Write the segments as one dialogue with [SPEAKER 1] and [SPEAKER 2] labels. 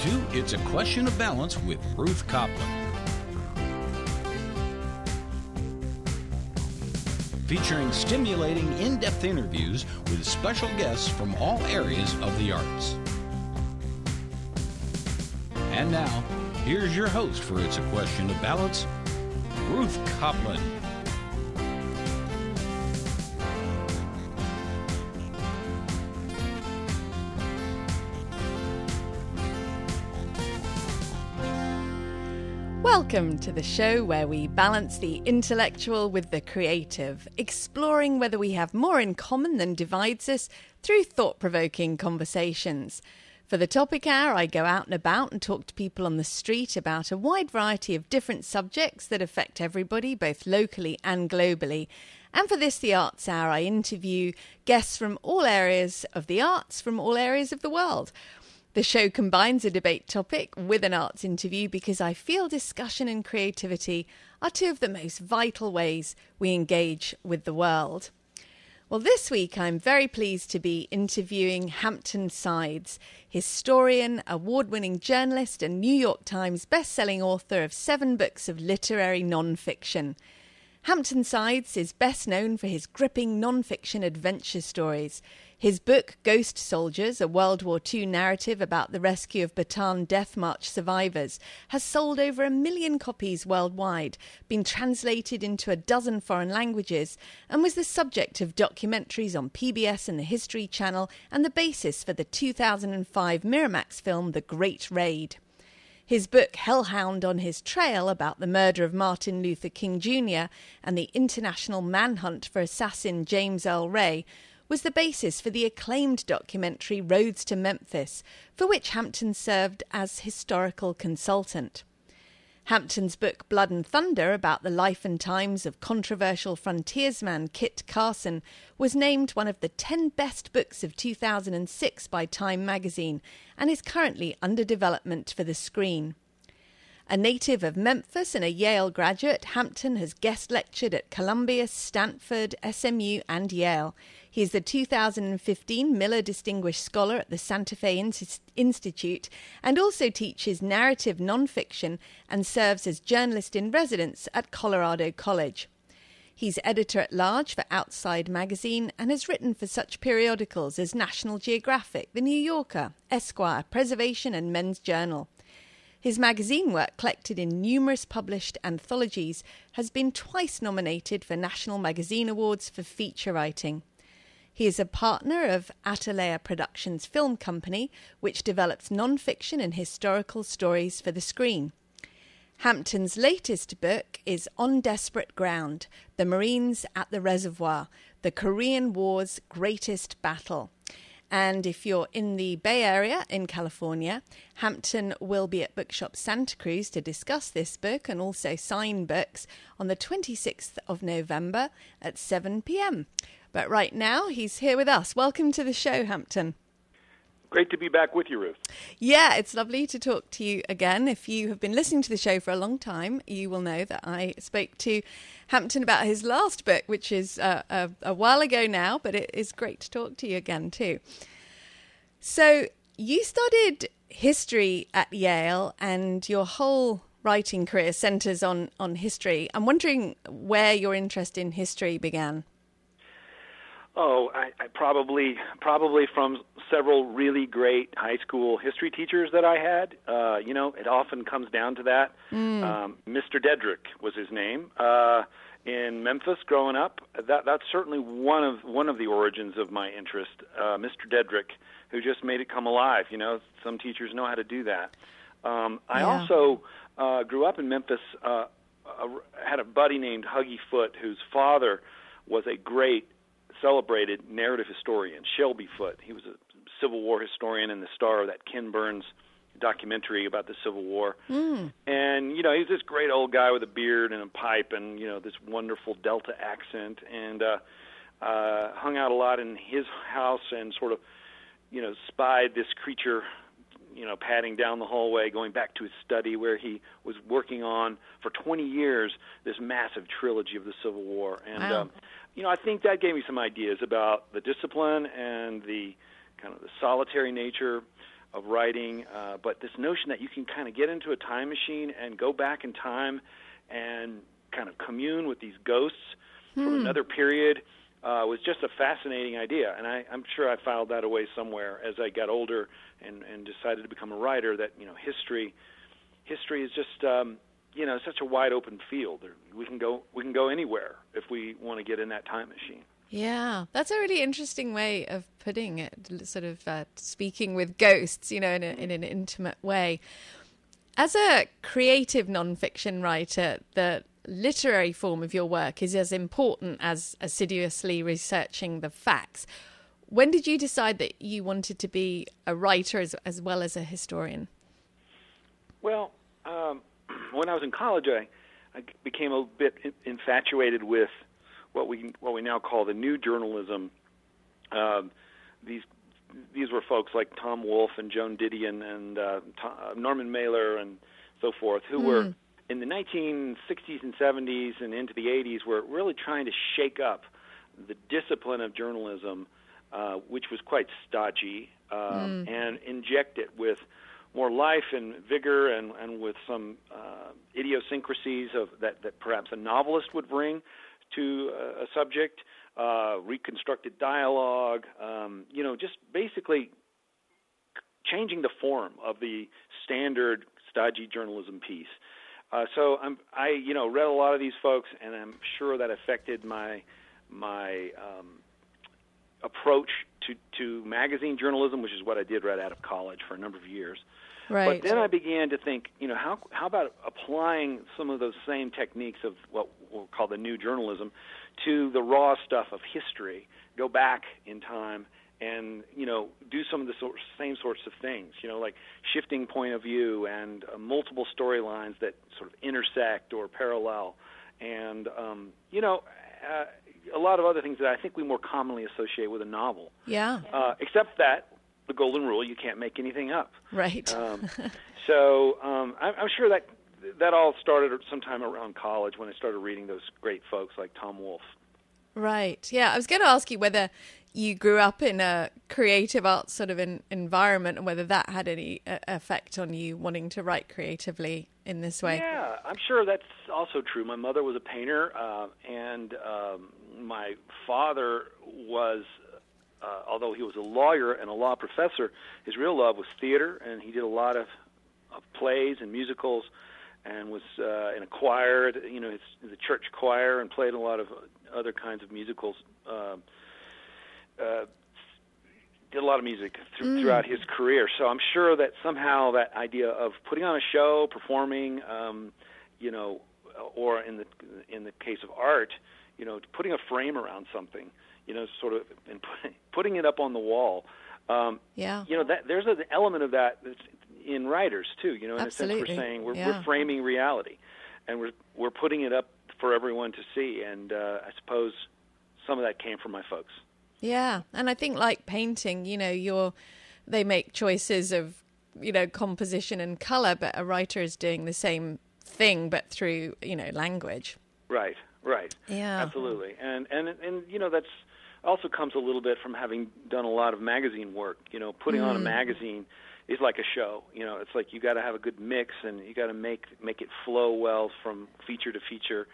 [SPEAKER 1] To It's a Question of Balance with Ruth Copland. Featuring stimulating, in depth interviews with special guests from all areas of the arts. And now, here's your host for It's a Question of Balance, Ruth Copland.
[SPEAKER 2] Welcome to the show where we balance the intellectual with the creative, exploring whether we have more in common than divides us through thought provoking conversations. For the topic hour, I go out and about and talk to people on the street about a wide variety of different subjects that affect everybody, both locally and globally. And for this, the Arts Hour, I interview guests from all areas of the arts, from all areas of the world. The show combines a debate topic with an arts interview because I feel discussion and creativity are two of the most vital ways we engage with the world. Well, this week I'm very pleased to be interviewing Hampton Sides, historian, award winning journalist, and New York Times best-selling author of seven books of literary non-fiction. Hampton Sides is best known for his gripping non-fiction adventure stories. His book, Ghost Soldiers, a World War II narrative about the rescue of Bataan Death March survivors, has sold over a million copies worldwide, been translated into a dozen foreign languages, and was the subject of documentaries on PBS and the History Channel and the basis for the 2005 Miramax film The Great Raid. His book, Hellhound on His Trail, about the murder of Martin Luther King Jr. and the international manhunt for assassin James Earl Ray, was the basis for the acclaimed documentary Roads to Memphis, for which Hampton served as historical consultant. Hampton's book Blood and Thunder, about the life and times of controversial frontiersman Kit Carson, was named one of the 10 best books of 2006 by Time magazine and is currently under development for the screen. A native of Memphis and a Yale graduate, Hampton has guest lectured at Columbia, Stanford, SMU, and Yale. He is the 2015 Miller Distinguished Scholar at the Santa Fe Institute and also teaches narrative nonfiction and serves as journalist in residence at Colorado College. He's editor at large for Outside Magazine and has written for such periodicals as National Geographic, The New Yorker, Esquire, Preservation, and Men's Journal. His magazine work, collected in numerous published anthologies, has been twice nominated for National Magazine Awards for feature writing. He is a partner of Atalaya Productions Film Company, which develops non-fiction and historical stories for the screen. Hampton's latest book is On Desperate Ground The Marines at the Reservoir, the Korean War's Greatest Battle. And if you're in the Bay Area in California, Hampton will be at Bookshop Santa Cruz to discuss this book and also sign books on the 26th of November at 7 p.m. But right now, he's here with us. Welcome to the show, Hampton.
[SPEAKER 3] Great to be back with you, Ruth.
[SPEAKER 2] Yeah, it's lovely to talk to you again. If you have been listening to the show for a long time, you will know that I spoke to Hampton about his last book, which is uh, a, a while ago now, but it is great to talk to you again, too. So, you studied history at Yale, and your whole writing career centers on, on history. I'm wondering where your interest in history began.
[SPEAKER 3] Oh, I, I probably probably from several really great high school history teachers that I had. Uh, you know, it often comes down to that. Mm. Um, Mr. Dedrick was his name. Uh, in Memphis, growing up, that that's certainly one of one of the origins of my interest. Uh, Mr. Dedrick, who just made it come alive. You know, some teachers know how to do that. Um, I yeah. also uh, grew up in Memphis. Uh, uh, had a buddy named Huggy Foote, whose father was a great celebrated narrative historian, Shelby Foote. He was a Civil War historian and the star of that Ken Burns documentary about the Civil War. Mm. And you know, he's this great old guy with a beard and a pipe and you know this wonderful Delta accent and uh uh hung out a lot in his house and sort of you know spied this creature you know padding down the hallway going back to his study where he was working on for 20 years this massive trilogy of the Civil War and wow. um you know, I think that gave me some ideas about the discipline and the kind of the solitary nature of writing, uh, but this notion that you can kind of get into a time machine and go back in time and kind of commune with these ghosts hmm. from another period uh, was just a fascinating idea. And I, I'm sure I filed that away somewhere as I got older and, and decided to become a writer. That you know, history, history is just um, you know such a wide open field. We can go we can go anywhere if we want to get in that time machine.
[SPEAKER 2] Yeah, that's a really interesting way of putting it. Sort of uh, speaking with ghosts, you know, in, a, in an intimate way. As a creative nonfiction writer, the literary form of your work is as important as assiduously researching the facts. When did you decide that you wanted to be a writer as, as well as a historian?
[SPEAKER 3] Well, um, when I was in college, I, I became a bit infatuated with what we what we now call the new journalism. Um, these these were folks like Tom Wolfe and Joan Didion and uh, Tom, uh, Norman Mailer and so forth, who mm. were hmm. in the 1960s and 70s and into the 80s were really trying to shake up the discipline of journalism, uh, which was quite stodgy, um, mm. and inject it with more life and vigor and, and with some uh, idiosyncrasies of that, that perhaps a novelist would bring to a, a subject, uh, reconstructed dialogue, um, you know, just basically changing the form of the standard stodgy journalism piece. Uh, so I'm, I, you know, read a lot of these folks, and I'm sure that affected my my um, approach to to magazine journalism, which is what I did right out of college for a number of years.
[SPEAKER 2] Right.
[SPEAKER 3] But then I began to think, you know, how how about applying some of those same techniques of what we'll call the new journalism to the raw stuff of history? Go back in time and you know do some of the sort, same sorts of things. You know, like shifting point of view and uh, multiple storylines that sort of intersect or parallel, and um, you know. Uh, a lot of other things that I think we more commonly associate with a novel.
[SPEAKER 2] Yeah.
[SPEAKER 3] Uh, except that the golden rule: you can't make anything up.
[SPEAKER 2] Right.
[SPEAKER 3] Um, so um, I'm, I'm sure that that all started sometime around college when I started reading those great folks like Tom Wolfe.
[SPEAKER 2] Right. Yeah, I was going to ask you whether you grew up in a creative arts sort of an environment and whether that had any uh, effect on you wanting to write creatively in this way.
[SPEAKER 3] Yeah, I'm sure that's also true. My mother was a painter, uh, and um, my father was uh, although he was a lawyer and a law professor, his real love was theater, and he did a lot of, of plays and musicals, and was uh, in a choir, you know, the church choir, and played a lot of other kinds of musicals. Uh, uh, did a lot of music th- mm. throughout his career, so I'm sure that somehow that idea of putting on a show, performing, um, you know, or in the in the case of art, you know, putting a frame around something you know, sort of and putting it up on the wall. Um,
[SPEAKER 2] yeah.
[SPEAKER 3] You know, that there's an element of that in writers too. You know, in
[SPEAKER 2] Absolutely.
[SPEAKER 3] a sense, we're saying we're,
[SPEAKER 2] yeah.
[SPEAKER 3] we're framing reality, and we're we're putting it up for everyone to see. And uh, I suppose some of that came from my folks.
[SPEAKER 2] Yeah, and I think like painting, you know, you're they make choices of you know composition and color, but a writer is doing the same thing, but through you know language.
[SPEAKER 3] Right. Right.
[SPEAKER 2] Yeah.
[SPEAKER 3] Absolutely. And and and you know that's also comes a little bit from having done a lot of magazine work. You know, putting mm. on a mm. magazine is like a show. You know, it's like you got to have a good mix and you got to make make it flow well from feature to feature.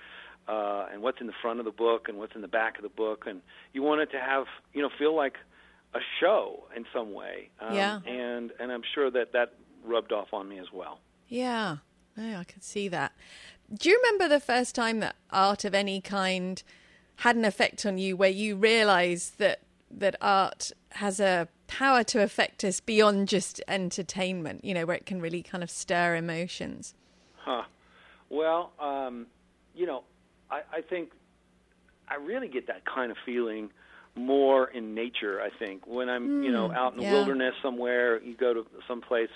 [SPEAKER 3] Uh, and what's in the front of the book and what's in the back of the book, and you want it to have you know feel like a show in some way.
[SPEAKER 2] Um, yeah.
[SPEAKER 3] And and I'm sure that that rubbed off on me as well.
[SPEAKER 2] Yeah. Yeah, I can see that. Do you remember the first time that art of any kind had an effect on you where you realized that that art has a power to affect us beyond just entertainment, you know, where it can really kind of stir emotions?
[SPEAKER 3] Huh. Well, um, you know, I, I think I really get that kind of feeling more in nature, I think. When I'm, mm, you know, hmm, out in the
[SPEAKER 2] yeah.
[SPEAKER 3] wilderness somewhere, you go to some place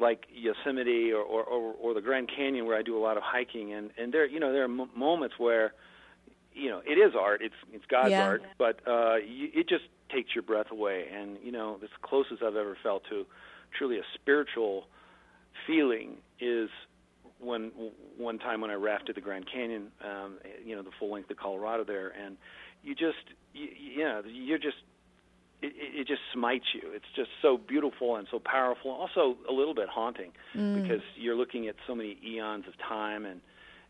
[SPEAKER 3] like Yosemite or, or, or, or the Grand Canyon where I do a lot of hiking and, and there, you know, there are m- moments where you know it is art it's it's god's
[SPEAKER 2] yeah.
[SPEAKER 3] art but uh you, it just takes your breath away and you know it's the closest i've ever felt to truly a spiritual feeling is when one time when i rafted the grand canyon um you know the full length of colorado there and you just you, yeah you're just it, it just smites you. It's just so beautiful and so powerful, also a little bit haunting mm. because you're looking at so many eons of time and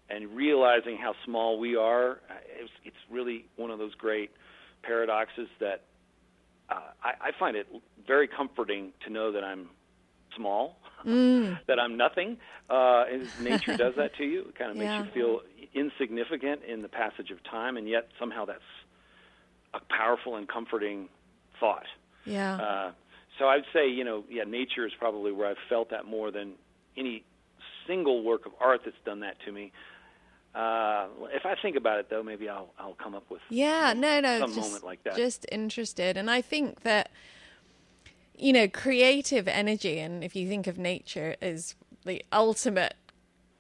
[SPEAKER 3] and realizing how small we are. It's, it's really one of those great paradoxes that uh, I, I find it very comforting to know that I'm small, mm. that I'm nothing. Uh, nature does that to you. It kind of makes yeah. you feel insignificant in the passage of time, and yet somehow that's a powerful and comforting thought.
[SPEAKER 2] Yeah.
[SPEAKER 3] Uh, so I'd say, you know, yeah, nature is probably where I've felt that more than any single work of art that's done that to me. Uh, if I think about it, though, maybe I'll I'll come up with
[SPEAKER 2] yeah, no, no,
[SPEAKER 3] some
[SPEAKER 2] just,
[SPEAKER 3] moment like that.
[SPEAKER 2] Just interested, and I think that you know, creative energy, and if you think of nature as the ultimate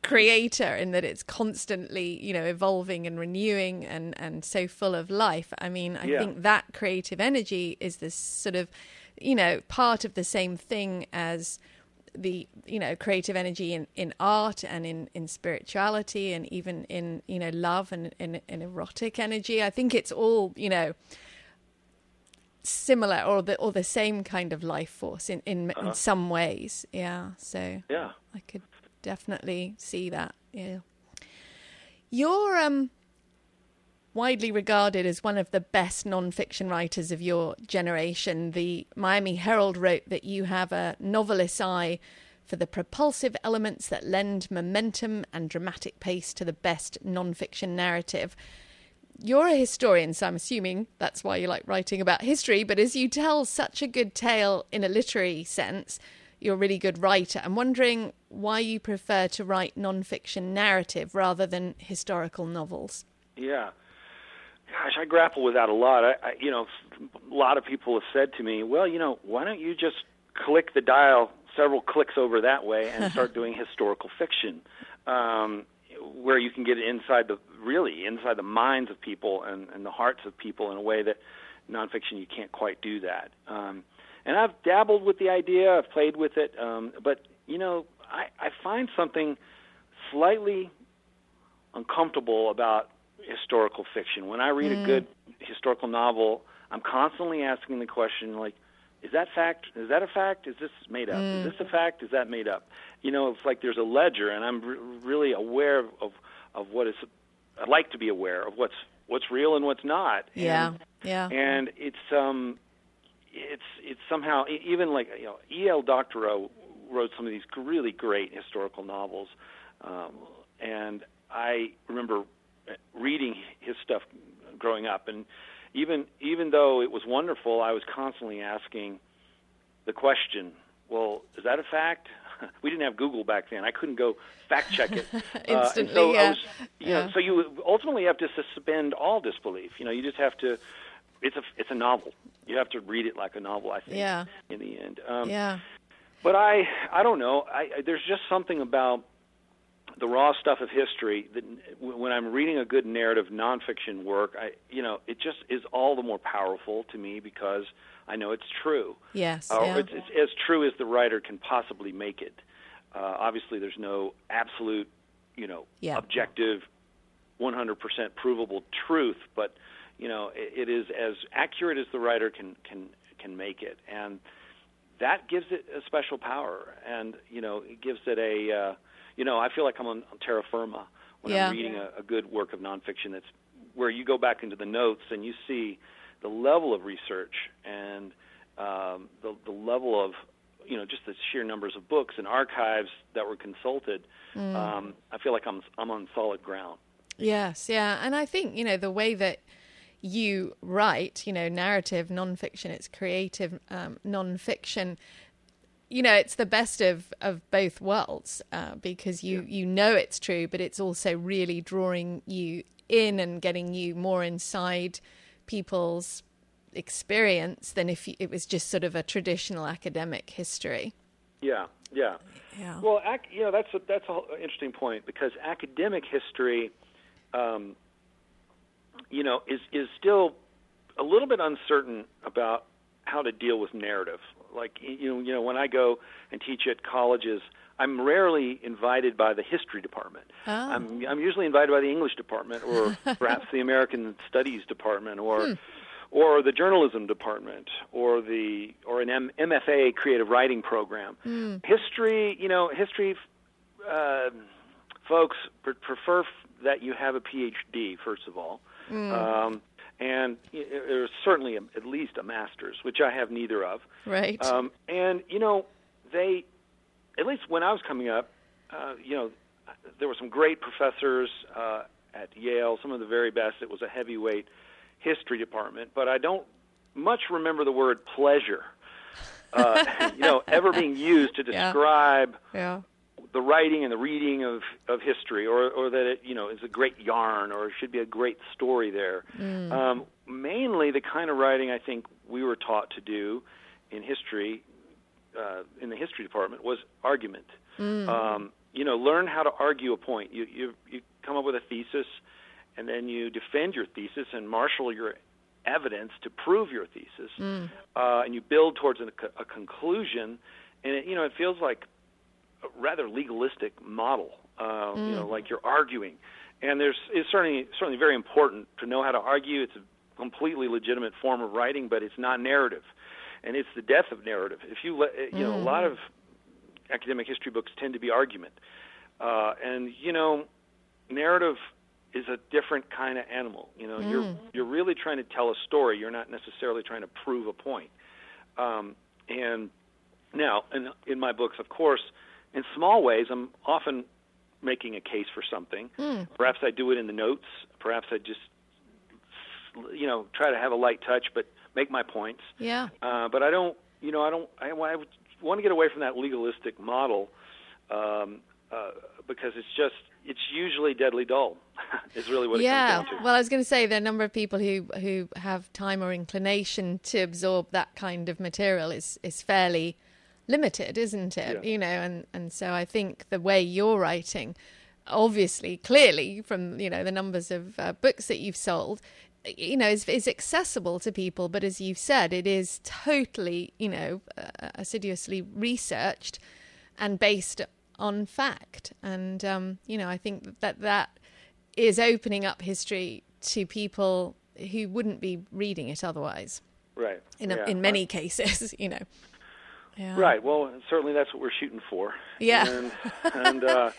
[SPEAKER 2] creator in that it's constantly you know evolving and renewing and and so full of life i mean i
[SPEAKER 3] yeah.
[SPEAKER 2] think that creative energy is this sort of you know part of the same thing as the you know creative energy in, in art and in, in spirituality and even in you know love and in, in erotic energy. I think it's all you know similar or the or the same kind of life force in in, uh-huh. in some ways. Yeah. So
[SPEAKER 3] yeah,
[SPEAKER 2] I could definitely see that. Yeah. You're um widely regarded as one of the best non-fiction writers of your generation. The Miami Herald wrote that you have a novelist's eye for the propulsive elements that lend momentum and dramatic pace to the best non-fiction narrative. You're a historian, so I'm assuming that's why you like writing about history, but as you tell such a good tale in a literary sense, you're a really good writer. I'm wondering why you prefer to write non-fiction narrative rather than historical novels.
[SPEAKER 3] Yeah gosh, I grapple with that a lot. I, I, you know, a lot of people have said to me, "Well, you know, why don't you just click the dial several clicks over that way and start doing historical fiction, um, where you can get inside the really inside the minds of people and, and the hearts of people in a way that nonfiction you can't quite do that." Um, and I've dabbled with the idea, I've played with it, um, but you know, I, I find something slightly uncomfortable about historical fiction. When I read mm. a good historical novel, I'm constantly asking the question like, is that fact? Is that a fact? Is this made up? Mm. Is this a fact? Is that made up? You know, it's like there's a ledger, and I'm re- really aware of, of of what is. I'd like to be aware of what's what's real and what's not.
[SPEAKER 2] Yeah,
[SPEAKER 3] and,
[SPEAKER 2] yeah.
[SPEAKER 3] And it's um, it's it's somehow even like you know, E.L. Doctorow wrote some of these really great historical novels, um, and I remember reading his stuff growing up, and even even though it was wonderful, I was constantly asking the question, "Well, is that a fact?" we didn't have Google back then. I couldn't go fact check it
[SPEAKER 2] instantly.
[SPEAKER 3] Uh, so
[SPEAKER 2] yeah.
[SPEAKER 3] Was, you yeah. know, so you ultimately have to suspend all disbelief. You know, you just have to. It's a it's a novel. You have to read it like a novel. I think.
[SPEAKER 2] Yeah.
[SPEAKER 3] In the end. Um,
[SPEAKER 2] yeah.
[SPEAKER 3] But I I don't know. I, I there's just something about the raw stuff of history that when I'm reading a good narrative nonfiction work, I you know it just is all the more powerful to me because I know it's true.
[SPEAKER 2] Yes,
[SPEAKER 3] uh,
[SPEAKER 2] yeah.
[SPEAKER 3] it's, it's as true as the writer can possibly make it. Uh, obviously, there's no absolute, you know,
[SPEAKER 2] yeah.
[SPEAKER 3] objective, 100% provable truth, but you know it, it is as accurate as the writer can can can make it, and that gives it a special power, and you know it gives it a uh, you know, I feel like I'm on, on terra firma when
[SPEAKER 2] yeah.
[SPEAKER 3] I'm reading a, a good work of nonfiction that's where you go back into the notes and you see the level of research and um, the, the level of you know just the sheer numbers of books and archives that were consulted. Mm. Um, I feel like I'm I'm on solid ground.
[SPEAKER 2] Yes, yeah, and I think you know the way that you write, you know, narrative nonfiction, it's creative um, nonfiction you know it's the best of of both worlds uh, because you yeah. you know it's true but it's also really drawing you in and getting you more inside people's experience than if it was just sort of a traditional academic history.
[SPEAKER 3] Yeah yeah.
[SPEAKER 2] Yeah.
[SPEAKER 3] Well ac- you know that's a, that's an interesting point because academic history um, you know is is still a little bit uncertain about how to deal with narrative like you know, you know, when I go and teach at colleges, I'm rarely invited by the history department.
[SPEAKER 2] Oh.
[SPEAKER 3] I'm I'm usually invited by the English department or perhaps the American Studies department or
[SPEAKER 2] hmm.
[SPEAKER 3] or the journalism department, or the or an M- MFA creative writing program.
[SPEAKER 2] Mm.
[SPEAKER 3] History, you know, history uh, folks pre- prefer f- that you have a PhD first of all,
[SPEAKER 2] Mm.
[SPEAKER 3] um, and there's certainly a, at least a master's, which I have neither of.
[SPEAKER 2] Right.
[SPEAKER 3] Um, and you know, they, at least when I was coming up, uh, you know, there were some great professors uh, at Yale, some of the very best. It was a heavyweight history department, but I don't much remember the word pleasure. Uh, you know, ever being used to describe
[SPEAKER 2] Yeah.
[SPEAKER 3] describe
[SPEAKER 2] yeah.
[SPEAKER 3] The writing and the reading of, of history, or, or that it you know is a great yarn, or should be a great story there. Um, mainly, the kind of writing I think we were taught to do in history, uh, in the history department, was argument. Um, you know, learn how to argue a point. You you you come up with a thesis, and then you defend your thesis and marshal your evidence to prove your thesis, uh, and you build towards a, a conclusion. And it, you know, it feels like rather legalistic model. Uh, You know, like you're arguing, and there's it's certainly certainly very important to know how to argue. It's a completely legitimate form of writing, but it's not narrative, and it's the death of narrative. If you let you know, a lot of academic history books tend to be argument, uh, and you know, narrative is a different kind of animal. You know, you're you're really trying to tell a story. You're not necessarily trying to prove a point. Um, and now, in, in my books, of course, in small ways, I'm often making a case for something. Perhaps I do it in the notes. Perhaps I just, you know, try to have a light touch, but make my points.
[SPEAKER 2] Yeah.
[SPEAKER 3] Uh, but I don't, you know, I don't. I, I want to get away from that legalistic model um, uh, because it's just, it's usually deadly dull. is really what
[SPEAKER 2] yeah.
[SPEAKER 3] it comes down to.
[SPEAKER 2] Well, I was going to say there are a number of people who who have time or inclination to absorb that kind of material is is fairly limited, isn't it?
[SPEAKER 3] Yeah.
[SPEAKER 2] You know, and and so I think the way you're writing, obviously, clearly from you know the numbers of uh, books that you've sold. You know, is, is accessible to people, but as you've said, it is totally, you know, uh, assiduously researched and based on fact. And um, you know, I think that that is opening up history to people who wouldn't be reading it otherwise.
[SPEAKER 3] right.
[SPEAKER 2] In a,
[SPEAKER 3] yeah.
[SPEAKER 2] in many cases, you know. Yeah.
[SPEAKER 3] Right. Well, certainly that's what we're shooting for.
[SPEAKER 2] Yeah.
[SPEAKER 3] And, and uh,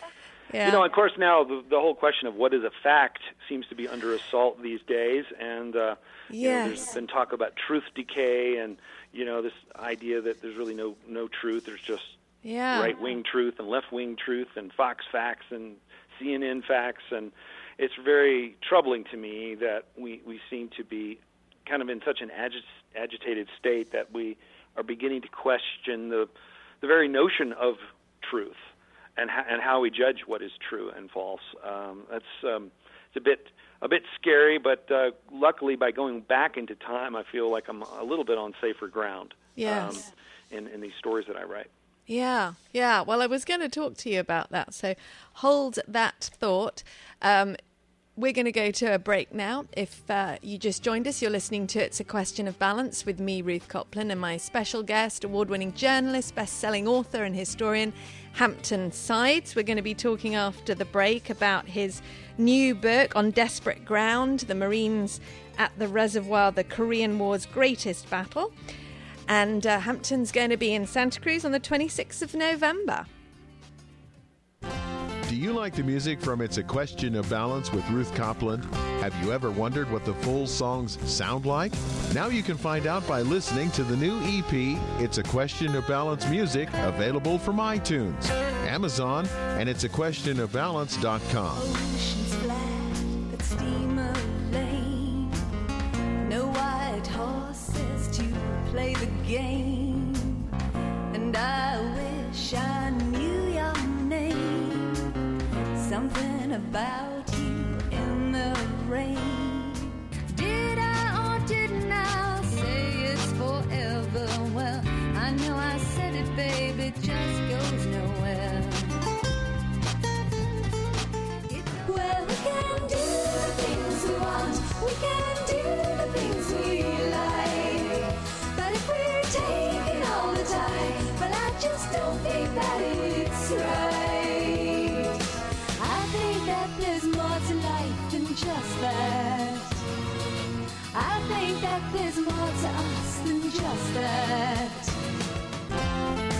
[SPEAKER 2] Yeah.
[SPEAKER 3] you know, of course, now the, the whole question of what is a fact seems to be under assault these days, and uh, you know, there's
[SPEAKER 2] Yes.
[SPEAKER 3] been talk about truth decay, and you know, this idea that there's really no no truth. There's just
[SPEAKER 2] yeah.
[SPEAKER 3] right wing truth and left wing truth, and Fox facts and CNN facts, and it's very troubling to me that we we seem to be kind of in such an agi- agitated state that we are beginning to question the the very notion of truth and ha- and how we judge what is true and false. Um, that's um, it's a bit a bit scary, but uh, luckily by going back into time, I feel like I'm a little bit on safer ground.
[SPEAKER 2] Yes.
[SPEAKER 3] Um, in in these stories that I write.
[SPEAKER 2] Yeah, yeah. Well, I was going to talk to you about that, so hold that thought. Um, we're going to go to a break now. If uh, you just joined us, you're listening to It's a Question of Balance with me, Ruth Copland, and my special guest, award winning journalist, best selling author, and historian, Hampton Sides. We're going to be talking after the break about his new book, On Desperate Ground The Marines at the Reservoir, the Korean War's Greatest Battle. And uh, Hampton's going to be in Santa Cruz on the 26th of November.
[SPEAKER 4] Do you like the music from It's a Question of Balance with Ruth Copland? Have you ever wondered what the full songs sound like? Now you can find out by listening to the new EP, It's a Question of Balance Music, available from iTunes, Amazon, and it's a question of balance.com.
[SPEAKER 5] About you in the rain. Did I or didn't I say it's forever? Well, I know I said it, baby, it just goes nowhere. Well, we can do the things we want. We can do the things we like. But if we're taking all the time, well, I just don't think that it's right. That there's more to life than just that. I think that there's more to us than just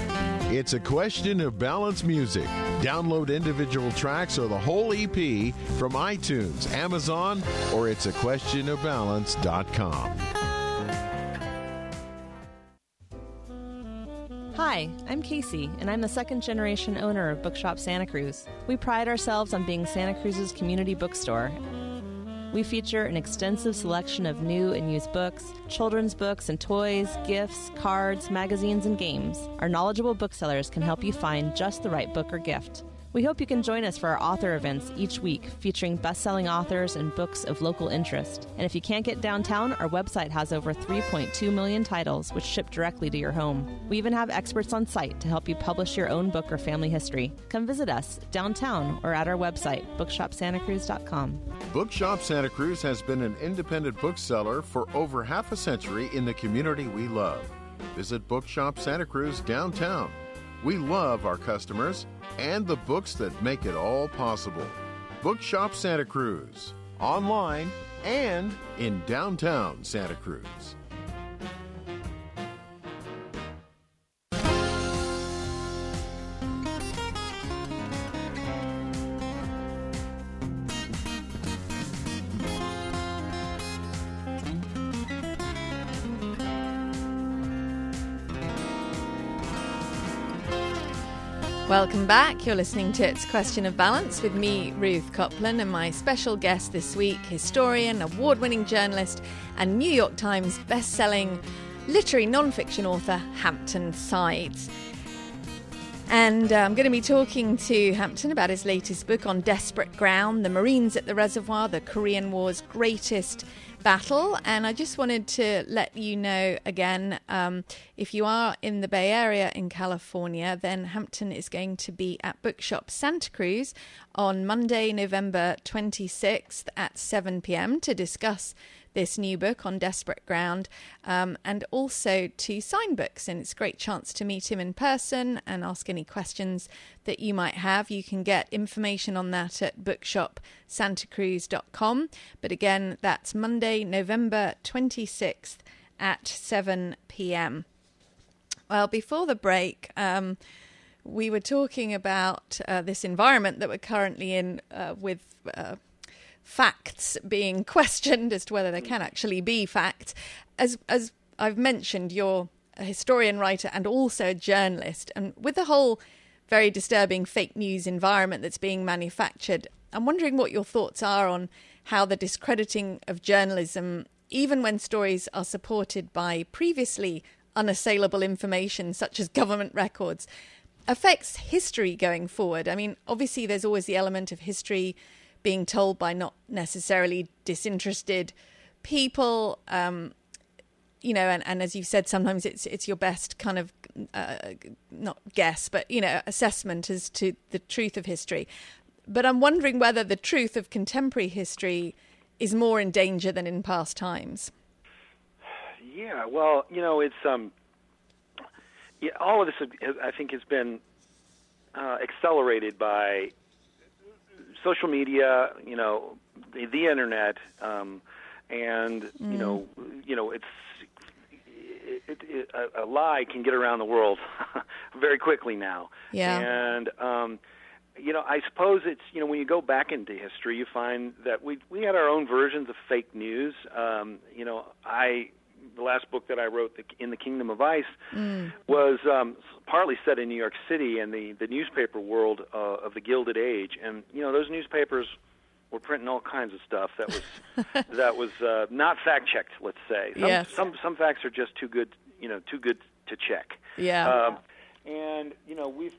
[SPEAKER 5] that.
[SPEAKER 4] It's a question of balance music. Download individual tracks or the whole EP from iTunes, Amazon, or it's a question of balance.com.
[SPEAKER 6] Hi, I'm Casey, and I'm the second generation owner of Bookshop Santa Cruz. We pride ourselves on being Santa Cruz's community bookstore. We feature an extensive selection of new and used books, children's books and toys, gifts, cards, magazines, and games. Our knowledgeable booksellers can help you find just the right book or gift. We hope you can join us for our author events each week featuring best selling authors and books of local interest. And if you can't get downtown, our website has over 3.2 million titles which ship directly to your home. We even have experts on site to help you publish your own book or family history. Come visit us downtown or at our website, bookshopsantacruz.com.
[SPEAKER 4] Bookshop Santa Cruz has been an independent bookseller for over half a century in the community we love. Visit Bookshop Santa Cruz downtown. We love our customers and the books that make it all possible. Bookshop Santa Cruz, online and in downtown Santa Cruz.
[SPEAKER 2] Welcome back. You're listening to It's Question of Balance with me, Ruth Copland, and my special guest this week, historian, award winning journalist, and New York Times best-selling literary non-fiction author Hampton Sides. And uh, I'm going to be talking to Hampton about his latest book on desperate ground, the Marines at the Reservoir, the Korean War's greatest battle. And I just wanted to let you know again um, if you are in the Bay Area in California, then Hampton is going to be at Bookshop Santa Cruz on Monday, November 26th at 7 p.m. to discuss this new book on desperate ground um, and also to sign books. And it's a great chance to meet him in person and ask any questions that you might have. You can get information on that at bookshopsantacruz.com. But again, that's Monday, November 26th at 7 p.m. Well, before the break, um, we were talking about uh, this environment that we're currently in uh, with. Uh, facts being questioned as to whether they can actually be fact. As as I've mentioned, you're a historian, writer, and also a journalist, and with the whole very disturbing fake news environment that's being manufactured, I'm wondering what your thoughts are on how the discrediting of journalism, even when stories are supported by previously unassailable information such as government records, affects history going forward. I mean, obviously, there's always the element of history being told by not necessarily disinterested people. Um, you know, and, and as you've said, sometimes it's it's your best kind of uh, not guess, but you know, assessment as to the truth of history. But I'm wondering whether the truth of contemporary history is more in danger than in past times.
[SPEAKER 3] Yeah, well, you know, it's um, yeah, all of this, I think, has been uh, accelerated by social media, you know, the, the internet, um, and mm. you know, you know, it's it, it, a, a lie can get around the world very quickly now.
[SPEAKER 2] Yeah.
[SPEAKER 3] And um, you know, I suppose it's you know when you go back into history, you find that we we had our own versions of fake news. Um, you know, I the last book that I wrote, the, In the Kingdom of Ice,
[SPEAKER 2] mm.
[SPEAKER 3] was um, partly set in New York City and the the newspaper world uh, of the Gilded Age, and you know those newspapers were printing all kinds of stuff that was that was uh, not fact checked. Let's say some,
[SPEAKER 2] yes.
[SPEAKER 3] some some facts are just too good, you know, too good to check.
[SPEAKER 2] Yeah.
[SPEAKER 3] Um, and you know we've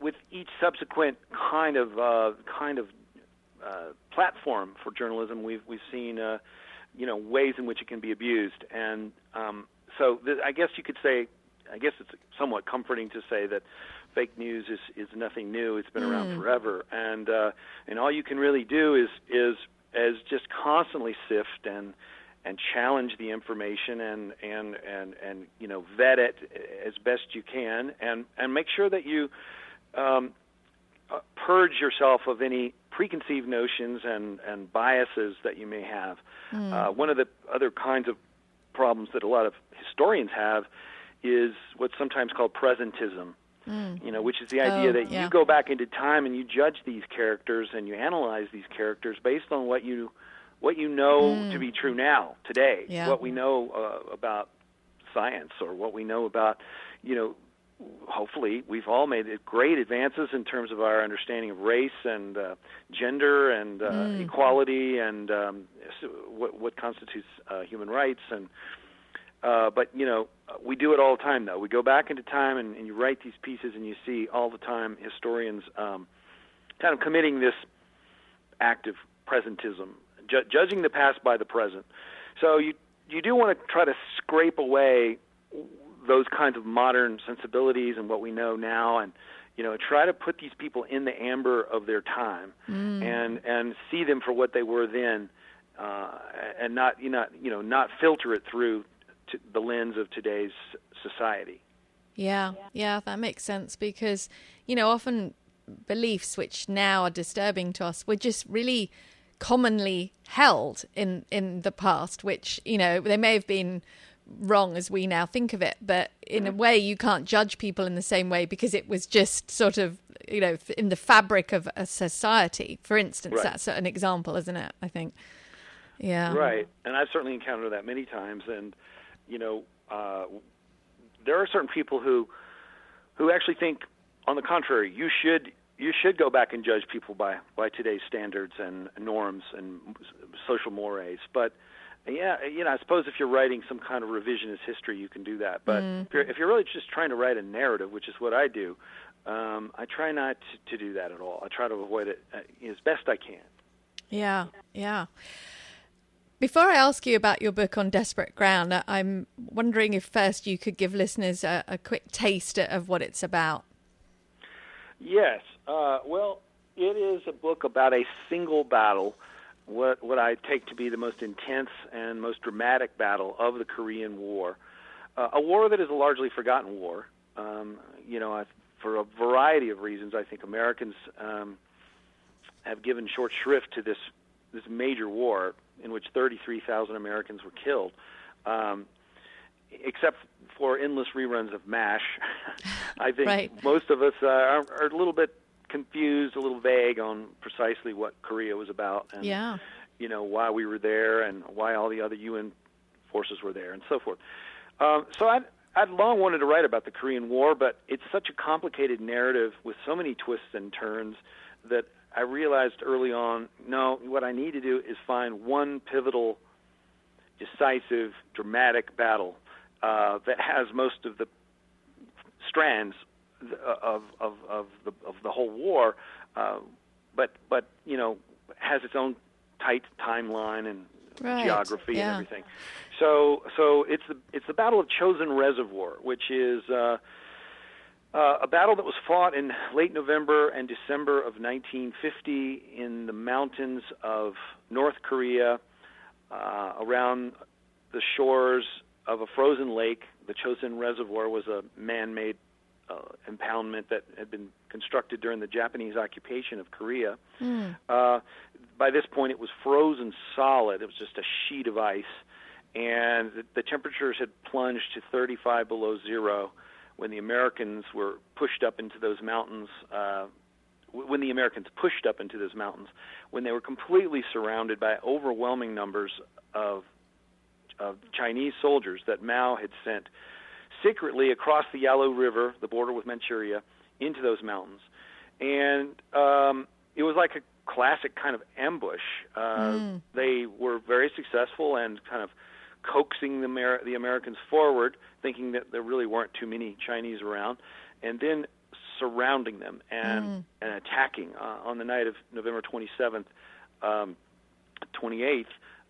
[SPEAKER 3] with each subsequent kind of uh, kind of uh, platform for journalism, we've we've seen uh, you know ways in which it can be abused, and um, so th- I guess you could say, I guess it's somewhat comforting to say that fake news is is nothing new. It's been mm. around forever, and uh, and all you can really do is is is just constantly sift and and challenge the information and and and and you know vet it as best you can and and make sure that you um, uh, purge yourself of any preconceived notions and, and biases that you may have.
[SPEAKER 2] Hmm.
[SPEAKER 3] Uh, one of the other kinds of problems that a lot of historians have is what's sometimes called presentism. You know, which is the idea
[SPEAKER 2] Oh,
[SPEAKER 3] that
[SPEAKER 2] yeah.
[SPEAKER 3] you go back into time and you judge these characters and you analyze these characters based on what you what you know to be true now today.
[SPEAKER 2] Yeah.
[SPEAKER 3] what we know uh, about science or what we know about, you know, hopefully we've all made great advances in terms of our understanding of race and uh, gender and uh,
[SPEAKER 2] Mm.
[SPEAKER 3] equality and um, what, what constitutes uh, human rights and uh, but you know we do it all the time though we go back into time and, and you write these pieces and you see all the time historians um, kind of committing this act of presentism ju- judging the past by the present so you you do want to try to scrape away those kinds of modern sensibilities and what we know now and you know try to put these people in the amber of their time and and see them for what they were then uh, and not you know you know not filter it through to the lens of today's society.
[SPEAKER 2] Yeah, yeah, that makes sense because, you know, often beliefs which now are disturbing to us were just really commonly held in in the past which you know they may have been wrong as we now think of it but in a way you can't judge people in the same way because it was just sort of you know in the fabric of a society for instance
[SPEAKER 3] Right.
[SPEAKER 2] that's an example isn't it i think yeah
[SPEAKER 3] Right, and I've certainly encountered that many times. And you know, uh, there are certain people who who actually think, on the contrary, you should you should go back and judge people by by today's standards and norms and social mores. But yeah, you know, I suppose if you're writing some kind of revisionist history, you can do that. But if, you're, if you're really just trying to write a narrative, which is what I do, um, I try not to, to do that at all. I try to avoid it uh, as best I can.
[SPEAKER 2] Yeah, yeah. Before I ask you about your book on desperate ground, uh, I'm wondering if first you could give listeners a, a quick taste of what it's about.
[SPEAKER 3] Yes. Uh, well, it is a book about a single battle, what what I take to be the most intense and most dramatic battle of the Korean War, uh, a war that is a largely forgotten war. Um, you know, I, for a variety of reasons, I think Americans um, have given short shrift to this this major war in which 33,000 Americans were killed. Um, except for endless reruns of MASH, I think
[SPEAKER 2] Right.
[SPEAKER 3] most of us uh, are, are a little bit confused, a little vague on precisely what Korea was about, and
[SPEAKER 2] Yeah.
[SPEAKER 3] you know why we were there and why all the other UN forces were there, and so forth. Um, so I'd, I'd long wanted to write about the Korean War, but it's such a complicated narrative with so many twists and turns that I realized early on, no, what I need to do is find one pivotal, decisive, dramatic battle uh, that has most of the strands of of of the of the whole war, uh, but but you know has its own tight timeline and
[SPEAKER 2] Right,
[SPEAKER 3] geography
[SPEAKER 2] yeah.
[SPEAKER 3] and everything. So so it's the it's the Battle of Chosin Reservoir, which is uh, uh, a battle that was fought in late November and December of 1950 in the mountains of North Korea, uh, around the shores of a frozen lake. The Chosin Reservoir was a man-made uh, impoundment that had been constructed during the Japanese occupation of Korea. Uh, by this point, it was frozen solid. It was just a sheet of ice, and the, the temperatures had plunged to 35 below zero when the Americans were pushed up into those mountains. Uh, when the Americans pushed up into those mountains, when they were completely surrounded by overwhelming numbers of of Chinese soldiers that Mao had sent secretly across the Yalu River, the border with Manchuria, into those mountains. And um, it was like a classic kind of ambush. Uh, They were very successful and kind of coaxing the, Amer- the Americans forward, thinking that there really weren't too many Chinese around, and then surrounding them and, and attacking. Uh, on the night of November 27th, um, 28th,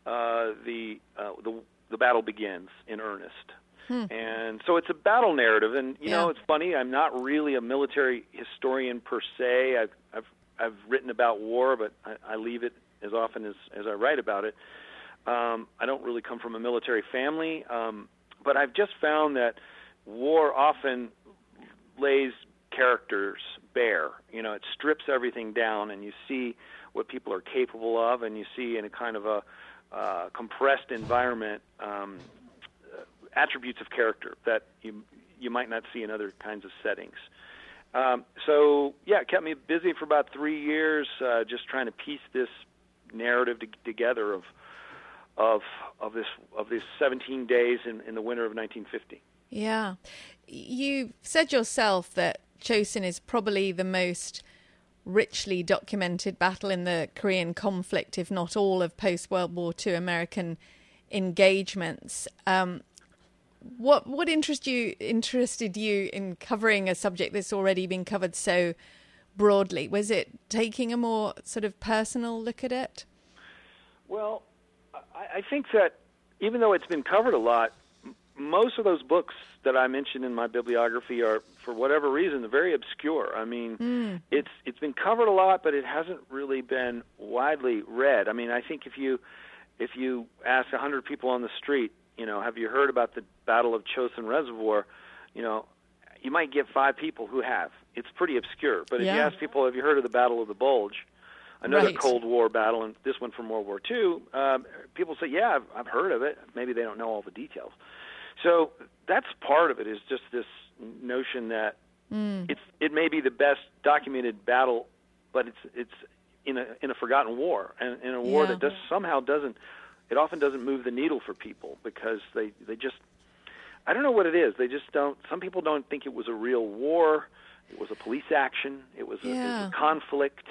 [SPEAKER 3] uh, the, uh, the the battle begins in earnest. And so it's a battle narrative, and you know it's funny. I'm not really a military historian per se. I've I've I've written about war, but I, I leave it as often as as I write about it. Um, I don't really come from a military family, um, but I've just found that war often lays characters bare. You know, it strips everything down, and you see what people are capable of, and you see in a kind of a uh, compressed environment um, attributes of character that you you might not see in other kinds of settings. Um, so yeah, it kept me busy for about three years, uh, just trying to piece this narrative to, together of of of this of this 17 days in, in the winter of 1950.
[SPEAKER 2] Yeah, you said yourself that Chosin is probably the most richly documented battle in the Korean conflict, if not all of post World War II American engagements. Um, what what interest you interested you in covering a subject that's already been covered so broadly? Was it taking a more sort of personal look at it?
[SPEAKER 3] Well, I, I think that even though it's been covered a lot, most of those books that I mentioned in my bibliography are, for whatever reason, very obscure. I mean, mm. it's it's been covered a lot, but it hasn't really been widely read. I mean, I think if you if you ask a hundred people on the street, you know, have you heard about the Battle of Chosin Reservoir? You know, you might get five people who have. It's pretty obscure. But if you ask people, have you heard of the Battle of the Bulge? Another
[SPEAKER 2] right.
[SPEAKER 3] Cold War battle, and this one from World War II. Um, people say, "Yeah, I've, I've heard of it." Maybe they don't know all the details. So that's part of it. Is just this notion that
[SPEAKER 2] mm.
[SPEAKER 3] it's it may be the best documented battle, but it's it's in a in a forgotten war, and in a war
[SPEAKER 2] Yeah.
[SPEAKER 3] that does somehow doesn't. It often doesn't move the needle for people because they they just I don't know what it is. They just don't. Some people don't think it was a real war. It was a police action. It was, a, it was a conflict.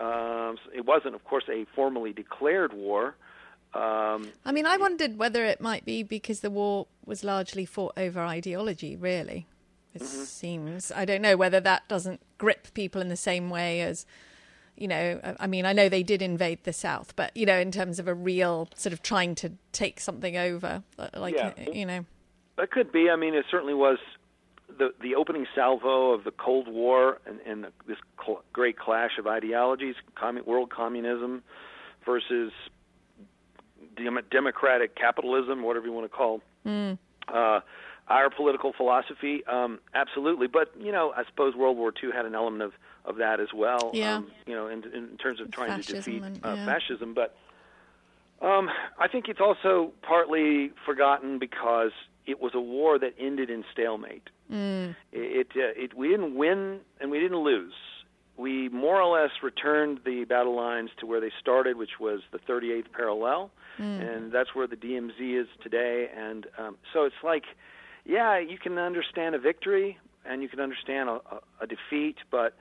[SPEAKER 3] Um, it wasn't, of course, a formally declared war. Um,
[SPEAKER 2] I mean, I wondered whether it might be because the war was largely fought over ideology, really. It seems. I don't know whether that doesn't grip people in the same way as, you know, I- mean, I know they did invade the South, but, you know, in terms of a real sort of trying to take something over, uh, like,
[SPEAKER 3] Yeah.
[SPEAKER 2] uh, you know.
[SPEAKER 3] That could be. I mean, it certainly was the the opening salvo of the Cold War and, and the, this cl- great clash of ideologies: commun- world communism versus dem- democratic capitalism, whatever you want to call uh, our political philosophy. Um, absolutely, but you know, I suppose World War II had an element of of that as well.
[SPEAKER 2] Yeah.
[SPEAKER 3] Um, you know, in, in terms of trying
[SPEAKER 2] Fascism
[SPEAKER 3] to defeat
[SPEAKER 2] and-
[SPEAKER 3] uh, fascism, but. Um, I think it's also partly forgotten because it was a war that ended in stalemate.
[SPEAKER 2] Mm.
[SPEAKER 3] It, uh, it we didn't win and we didn't lose. We more or less returned the battle lines to where they started, which was the 38th parallel, and that's where the DMZ is today. And um, so it's like, yeah, you can understand a victory and you can understand a, a, a defeat, but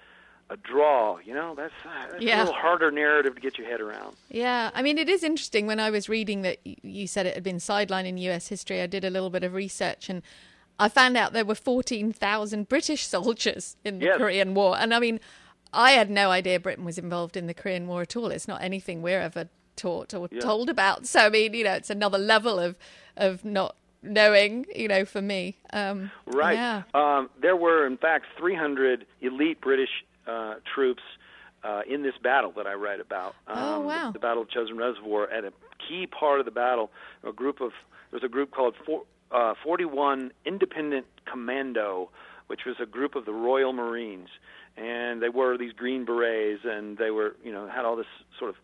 [SPEAKER 3] a draw, you know, that's, uh, that's
[SPEAKER 2] Yeah.
[SPEAKER 3] a little harder narrative to get your head around.
[SPEAKER 2] Yeah, I mean, it is interesting. When I was reading that you said it had been sidelined in US history, I did a little bit of research and I found out there were 14,000 British soldiers in the
[SPEAKER 3] Yes.
[SPEAKER 2] Korean War. And I mean, I had no idea Britain was involved in the Korean War at all. It's not anything we're ever taught or
[SPEAKER 3] Yeah.
[SPEAKER 2] told about. So, I mean, you know, it's another level of, of not knowing, you know, for me. Um,
[SPEAKER 3] Right.
[SPEAKER 2] Yeah.
[SPEAKER 3] Um, there were, in fact, 300 elite British uh, troops uh, in this battle that I write about. Um,
[SPEAKER 2] Oh, wow.
[SPEAKER 3] The, the Battle of Chosin Reservoir. At a key part of the battle, a group of there's a group called four, uh, 41 Independent Commando, which was a group of the Royal Marines, and they wore these green berets, and they were, you know, had all this sort of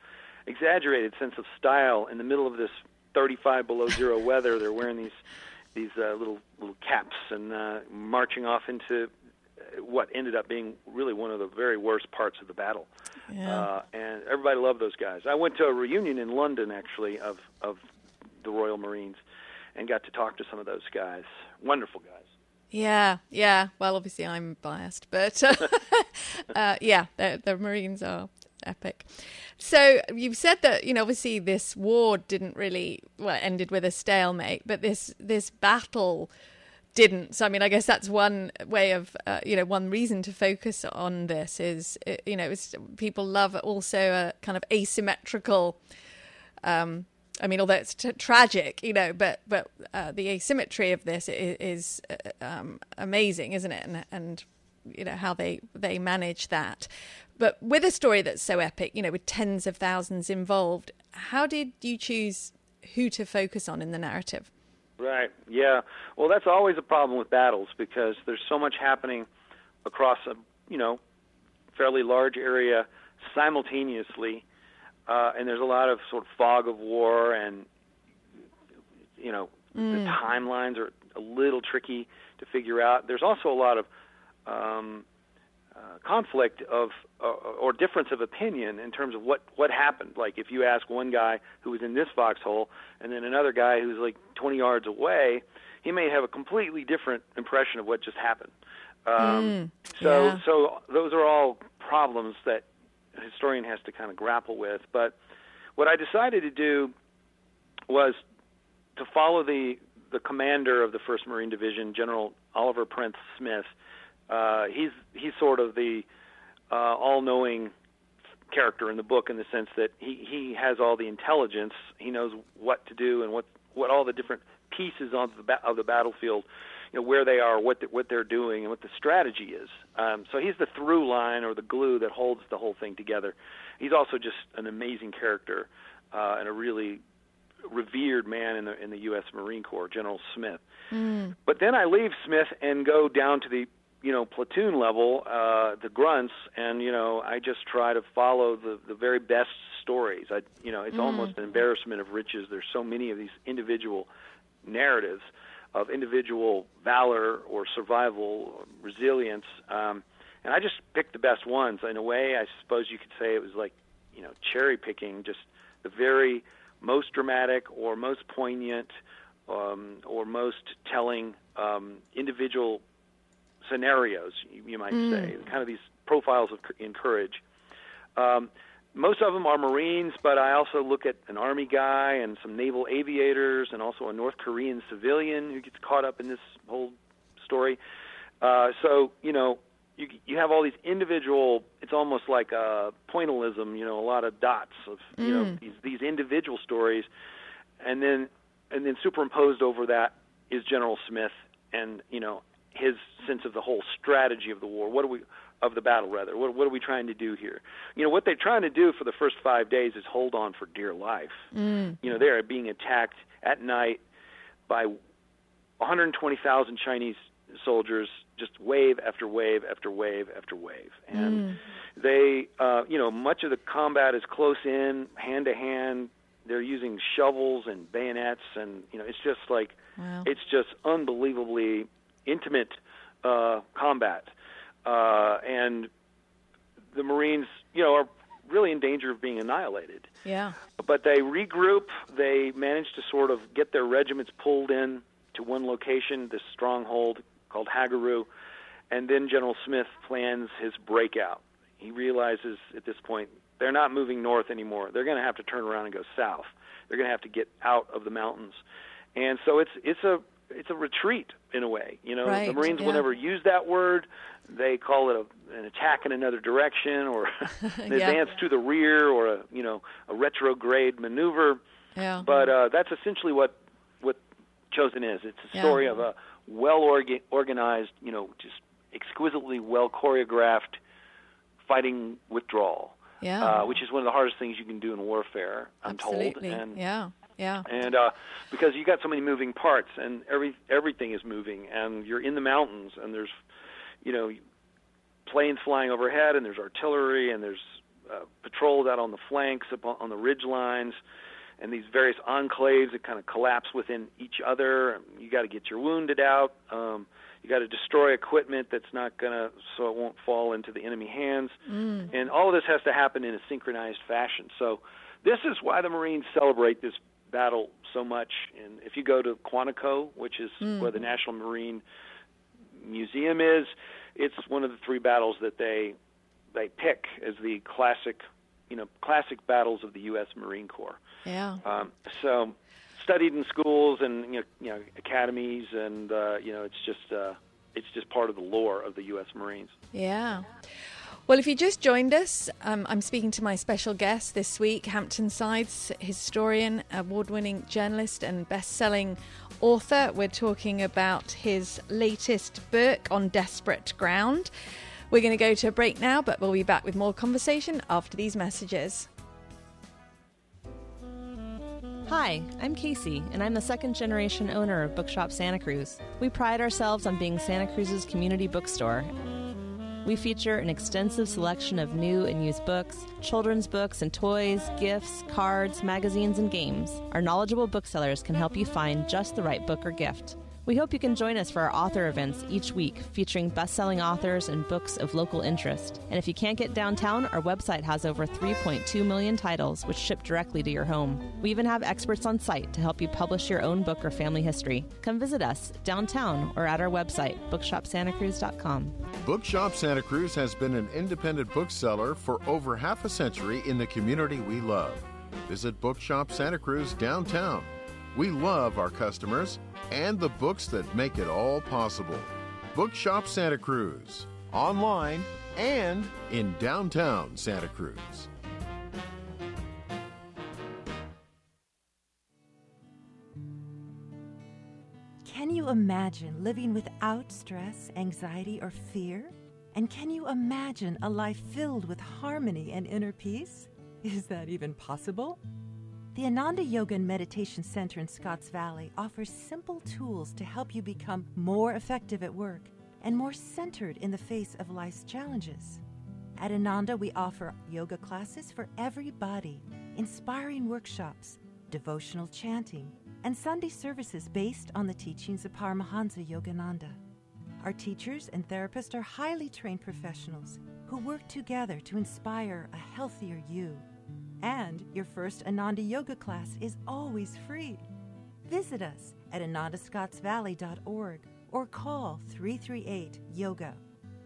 [SPEAKER 3] exaggerated sense of style in the middle of this 35 below zero weather. They're wearing these these uh, little little caps and uh, marching off into what ended up being really one of the very worst parts of the battle.
[SPEAKER 2] Yeah.
[SPEAKER 3] Uh, and everybody loved those guys. I went to a reunion in London actually of of the Royal Marines and got to talk to some of those guys. Wonderful guys.
[SPEAKER 2] Yeah, yeah. Well, obviously I'm biased, but uh, uh, yeah, the, the Marines are epic. So you've said that you know obviously this war didn't really well ended with a stalemate, but this this battle didn't. So I mean, I guess that's one way of uh, you know one reason to focus on this is uh, you know people love also a kind of asymmetrical. Um, I mean, although it's t- tragic, you know, but but uh, the asymmetry of this is, is uh, um, amazing, isn't it? And and you know how they they manage that. But with a story that's so epic, you know, with tens of thousands involved, how did you choose who to focus on in the narrative?
[SPEAKER 3] Right. Yeah. Well, that's always a problem with battles because there's so much happening across a you know fairly large area simultaneously, uh, and there's a lot of sort of fog of war, and you know the timelines are a little tricky to figure out. There's also a lot of um, uh, conflict of uh, or difference of opinion in terms of what what happened. Like if you ask one guy who was in this foxhole and then another guy who's like 20 yards away, he may have a completely different impression of what just happened. Um, so
[SPEAKER 2] yeah.
[SPEAKER 3] so those are all problems that a historian has to kind of grapple with. But what I decided to do was to follow the the commander of the First Marine Division, General Oliver Prince Smith. Uh, he's he's sort of the uh, all-knowing character in the book in the sense that he he has all the intelligence. He knows what to do and what what all the different pieces of the ba- of the battlefield, you know, where they are, what the, what they're doing, and what the strategy is. Um, so he's the through line or the glue that holds the whole thing together. He's also just an amazing character uh, and a really revered man in the in the U.S. Marine Corps, General Smith. But then I leave Smith and go down to the you know platoon level, uh, the grunts, and you know I just try to follow the the very best stories. I you know it's almost an embarrassment of riches. There's so many of these individual narratives of individual valor or survival, or resilience, um, and I just picked the best ones. In a way, I suppose you could say it was like you know cherry picking, just the very most dramatic or most poignant um, or most telling um, individual scenarios, you, you might say, kind of these profiles of in courage. Um, most of them are Marines, but I also look at an Army guy and some naval aviators, and also a North Korean civilian who gets caught up in this whole story. Uh, so you know, you you have all these individual. It's almost like a pointillism, you know, a lot of dots of you know these these individual stories, and then and then superimposed over that is General Smith and you know his sense of the whole strategy of the war. What are we of the battle rather? What what are we trying to do here? You know what they're trying to do for the first five days is hold on for dear life. You know they are being attacked at night by 120,000 Chinese soldiers, just wave after wave after wave after wave, and they, uh, you know, much of the combat is close in, hand to hand. They're using shovels and bayonets, and you know, it's just like,
[SPEAKER 2] Wow.
[SPEAKER 3] it's just unbelievably intimate uh, combat, uh, and the Marines, you know, are really in danger of being annihilated
[SPEAKER 2] Yeah.
[SPEAKER 3] but they regroup. They manage to sort of get their regiments pulled in to one location, this stronghold called Hagaru, and then General Smith plans his breakout. He realizes at this point they're not moving north anymore. They're going to have to turn around and go south. They're going to have to get out of the mountains, and so it's it's a it's a retreat in a way. You know,
[SPEAKER 2] Right,
[SPEAKER 3] the Marines
[SPEAKER 2] yeah.
[SPEAKER 3] will never use that word. They call it a, an attack in another direction, or an
[SPEAKER 2] Yeah.
[SPEAKER 3] advance to the rear, or a you know a retrograde maneuver.
[SPEAKER 2] Yeah.
[SPEAKER 3] But uh, that's essentially what what Chosin is. It's a
[SPEAKER 2] Yeah.
[SPEAKER 3] story of a well orga- organized, you know, just exquisitely well choreographed fighting withdrawal.
[SPEAKER 2] Yeah.
[SPEAKER 3] Uh, which is one of the hardest things you can do in warfare, I'm
[SPEAKER 2] Absolutely.
[SPEAKER 3] told. And
[SPEAKER 2] yeah. Yeah.
[SPEAKER 3] and uh, because you got so many moving parts and every everything is moving and you're in the mountains and there's you know planes flying overhead and there's artillery and there's uh, patrols out on the flanks up on, on the ridge lines and these various enclaves that kind of collapse within each other. You got to get your wounded out. Um, you got to destroy equipment that's not going to so it won't fall into the enemy hands. And all of this has to happen in a synchronized fashion. So this is why the marines celebrate this battle so much and if you go to quantico which is where the national marine museum is it's one of the three battles that they they pick as the classic you know classic battles of the US Marine Corps
[SPEAKER 2] Yeah.
[SPEAKER 3] um, so studied in schools and you know, you know academies and uh, you know it's just uh, it's just part of the lore of the U.S. Marines.
[SPEAKER 2] Yeah. Well, if you just joined us, um, I'm speaking to my special guest this week, Hampton Sides historian, award winning journalist, and best selling author. We're talking about his latest book on desperate ground. We're going to go to a break now, but we'll be back with more conversation after these messages.
[SPEAKER 6] Hi, I'm Casey, and I'm the second generation owner of Bookshop Santa Cruz. We pride ourselves on being Santa Cruz's community bookstore. We feature an extensive selection of new and used books, children's books and toys, gifts, cards, magazines, and games. Our knowledgeable booksellers can help you find just the right book or gift. We hope you can join us for our author events each week featuring best selling authors and books of local interest. And if you can't get downtown, our website has over 3.2 million titles which ship directly to your home. We even have experts on site to help you publish your own book or family history. Come visit us downtown or at our website, bookshopsantacruz.com.
[SPEAKER 4] Bookshop Santa Cruz has been an independent bookseller for over half a century in the community we love. Visit Bookshop Santa Cruz downtown. We love our customers and the books that make it all possible. Bookshop Santa Cruz, online and in downtown Santa Cruz.
[SPEAKER 7] Can you imagine living without stress, anxiety, or fear? And can you imagine a life filled with harmony and inner peace? Is that even possible? The Ananda Yoga and Meditation Center in Scotts Valley offers simple tools to help you become more effective at work and more centered in the face of life's challenges. At Ananda, we offer yoga classes for everybody, inspiring workshops, devotional chanting, and Sunday services based on the teachings of Paramahansa Yogananda. Our teachers and therapists are highly trained professionals who work together to inspire a healthier you. And your first Ananda Yoga class is always free. Visit us at anandascottsvalley.org or call 338 Yoga.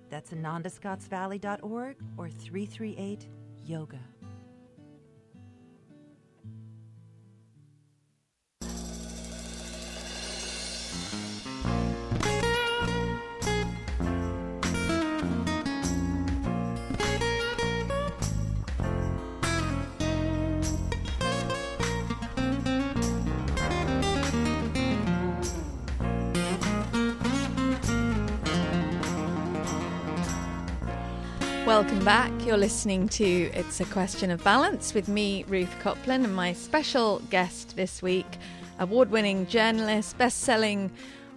[SPEAKER 7] That's anandascottsvalley.org or 338 Yoga.
[SPEAKER 2] Welcome back. You're listening to It's a Question of Balance with me, Ruth Copland, and my special guest this week, award winning journalist, best selling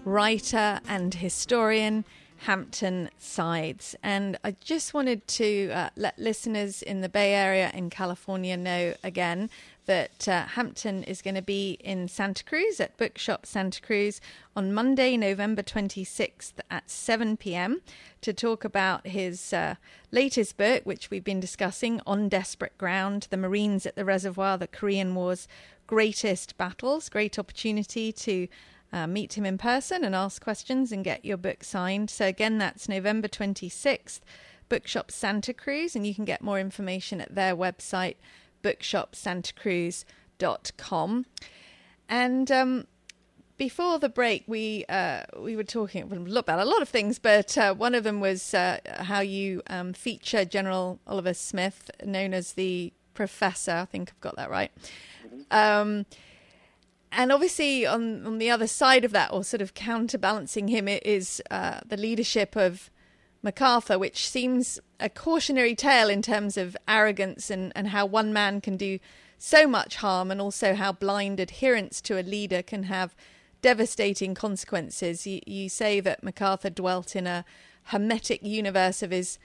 [SPEAKER 2] writer, and historian, Hampton Sides. And I just wanted to uh, let listeners in the Bay Area in California know again that uh, Hampton is going to be in Santa Cruz at Bookshop Santa Cruz on Monday, November 26th at 7 p.m. to talk about his uh, latest book, which we've been discussing, On Desperate Ground The Marines at the Reservoir, the Korean War's Greatest Battles. Great opportunity to uh, meet him in person and ask questions and get your book signed. So, again, that's November 26th, Bookshop Santa Cruz, and you can get more information at their website bookshopsantacruz.com. And um, before the break, we uh, we were talking about a lot of things, but uh, one of them was uh, how you um, feature General Oliver Smith, known as the Professor. I think I've got that right. Um, and obviously, on on the other side of that, or sort of counterbalancing him, is uh, the leadership of MacArthur, which seems a cautionary tale in terms of arrogance and, and how one man can do so much harm, and also how blind adherence to a leader can have devastating consequences. You, you say that MacArthur dwelt in a hermetic universe of his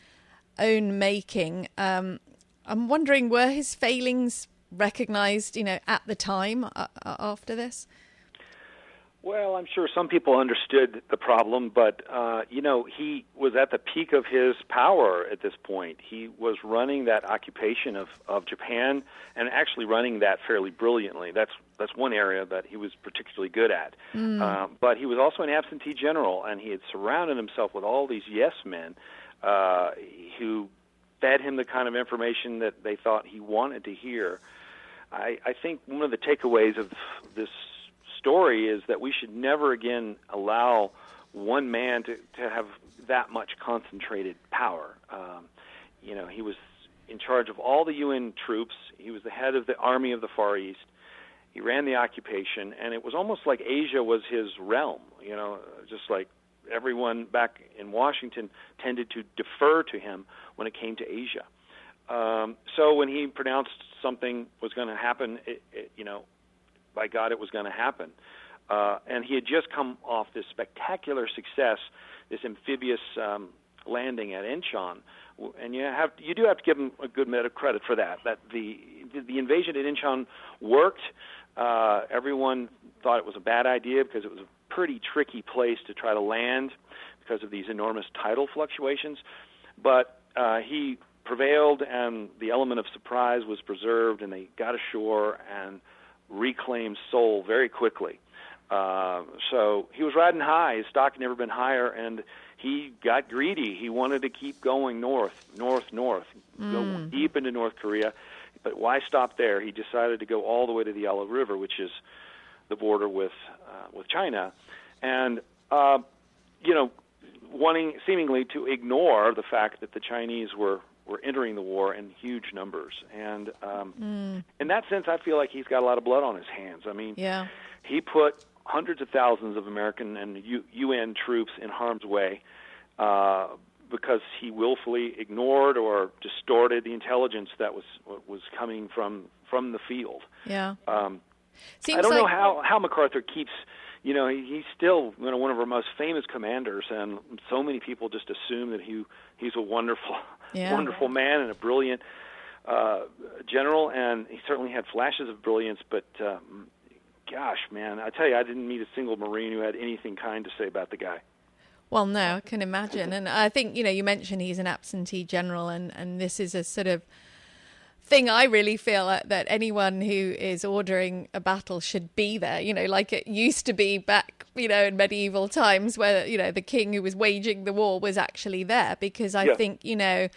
[SPEAKER 2] own making. Um, I'm wondering, were his failings recognized, you know, at the time uh, after this?
[SPEAKER 3] Well, I'm sure some people understood the problem, but uh, you know, he was at the peak of his power at this point. He was running that occupation of, of Japan and actually running that fairly brilliantly. That's that's one area that he was particularly good at. Mm. Uh, but he was also an absentee general, and he had surrounded himself with all these yes men uh, who fed him the kind of information that they thought he wanted to hear. I, I think one of the takeaways of this story is that we should never again allow one man to, to have that much concentrated power. Um, you know, he was in charge of all the UN troops. He was the head of the Army of the Far East. He ran the occupation, and it was almost like Asia was his realm. You know, just like everyone back in Washington tended to defer to him when it came to Asia. Um, so when he pronounced something was going to happen, it, it, you know, by God, it was going to happen. Uh, and he had just come off this spectacular success, this amphibious um, landing at Incheon, and you have you do have to give him a good bit of credit for that. That the the invasion at Incheon worked. Uh, everyone thought it was a bad idea because it was a pretty tricky place to try to land because of these enormous tidal fluctuations. But uh, he prevailed, and the element of surprise was preserved, and they got ashore and reclaimed Seoul very quickly. Uh, so he was riding high. His stock had never been higher, and he got greedy. He wanted to keep going north, north, north, go deep into North Korea. But why stop there? He decided to go all the way to the Yalu River, which is the border with uh, with China, and uh, you know, wanting seemingly to ignore the fact that the Chinese were were entering the war in huge numbers. And um, in that sense, I feel like he's got a lot of blood on his hands. I mean,
[SPEAKER 2] Yeah.
[SPEAKER 3] he put hundreds of thousands of American and U- UN troops in harm's way uh, because he willfully ignored or distorted the intelligence that was was coming from from the field.
[SPEAKER 2] Yeah.
[SPEAKER 3] Um,
[SPEAKER 2] Seems
[SPEAKER 3] I don't
[SPEAKER 2] like
[SPEAKER 3] know how how MacArthur keeps. You know, he, he's still you know, one of our most famous commanders, and so many people just assume that he he's a wonderful,
[SPEAKER 2] Yeah.
[SPEAKER 3] wonderful man and a brilliant uh, general, and he certainly had flashes of brilliance. But um, gosh, man, I tell you, I didn't meet a single Marine who had anything kind to say about the guy.
[SPEAKER 2] Well, no, I can imagine. And I think, you know, you mentioned he's an absentee general, and, and this is a sort of thing I really feel that, anyone who is ordering a battle should be there, you know, like it used to be back, you know, in medieval times where, you know, the king who was waging the war was actually there. Because I
[SPEAKER 3] Yeah.
[SPEAKER 2] think, you know,